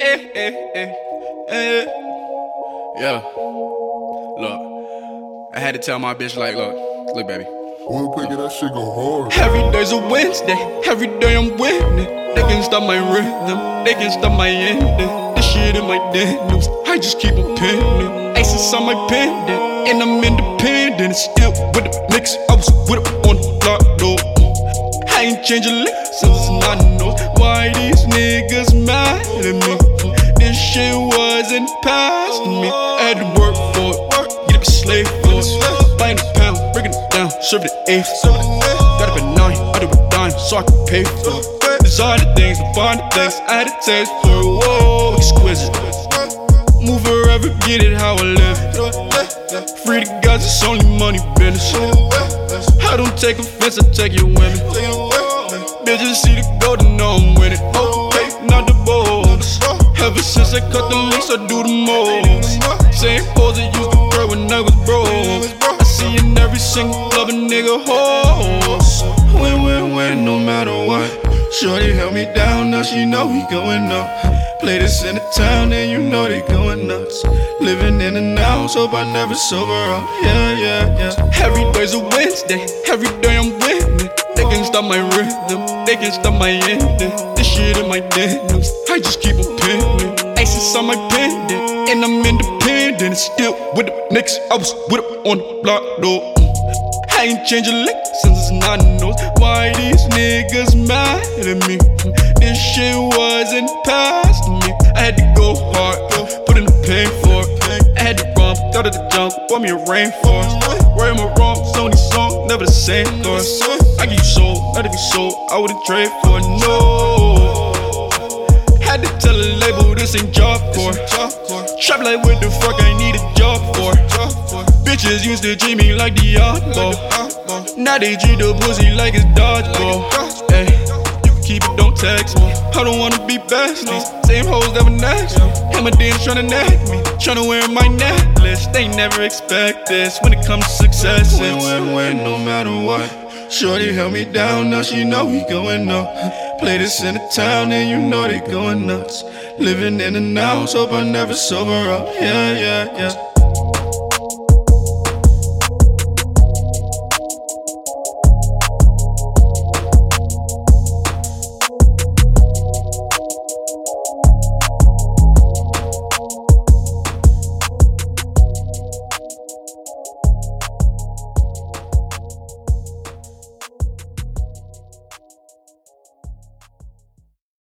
Eh, eh, eh, eh. Yeah. Look, I had to tell my bitch, like, look, look, baby. One quick and that shit go hard. Every day's a Wednesday, every day I'm winning. They can stop my rhythm, they can stop my ending. The shit in my denims, I just keep on pinning. Aces on my pendant, and I'm independent. Still with the mix, I was with it on the block, though. I ain't changing lick since not no. Why these niggas mad at me? This shit wasn't past me. I had to work for it, get up a slave for it. Buying a pound, breaking it down, serve it eighth. Got up at nine, I do a dime, so I can pay for it. Design the things, the things, I had a taste for it. Whoa, exquisite. Move wherever, get it how I live. Free the guys, it's only money business. I don't take offense, I take your women. Bitches see the gold and know I'm winning. Okay, not the bonus. Ever since I cut the links, I do the most. Same pose I used to throw when I was broke. I see in every single love a nigga horse. Win, win, win, no matter what. Shorty held me down, now she know we going up. Play this in the town, and you know they going nuts. Living in and out, hope I never sober up. Yeah, yeah, yeah. Every day's a Wednesday, every day I'm winning. Stop my rhythm, they can't stop my ending. This shit in my denims, I just keep on pinning. Aces on my pendant, and I'm independent. Still with the Knicks, I was with it on the block, though. Mm. I ain't changing lick since it's not no. Why these niggas mad at me? Mm. This shit wasn't past me. I had to go hard, put in the pain for it. I had to run, got to the jump, want me a rainforest. Am I wrong? Sony song, never the same chorus. I give you soul, let it be sold. I wouldn't trade for no. Had to tell a label this ain't job for. Trap like what the fuck I need a job for. Bitches used to treat me like the oddball. Now they treat the pussy like it's dodgeball. Keep it, don't text me. I don't wanna be besties. Same hoes that were next me. My dance tryna neck me. Tryna wear my necklace. They never expect this when it comes to success. Win, win, win, no matter what. Shorty held me down, now she know we going up. Play this in the town, and you know they going nuts. Living in and out, hope I never sober up. Yeah, yeah, yeah.